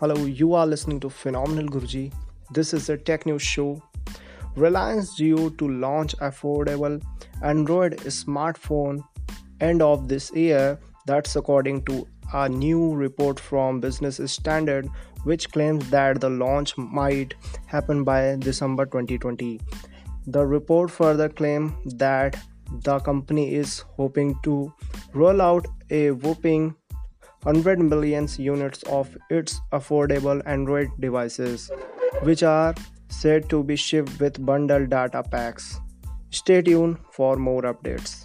Hello, you are listening to Phenomenal Guruji. This is a tech news show. Reliance Jio to launch affordable Android smartphone end of this year. That's according to a new report from Business Standard, which claims that the launch might happen by December 2020. The report further claims that the company is hoping to roll out a whopping 100 million units of its affordable Android devices, which are said to be shipped with bundled data packs. Stay tuned for more updates.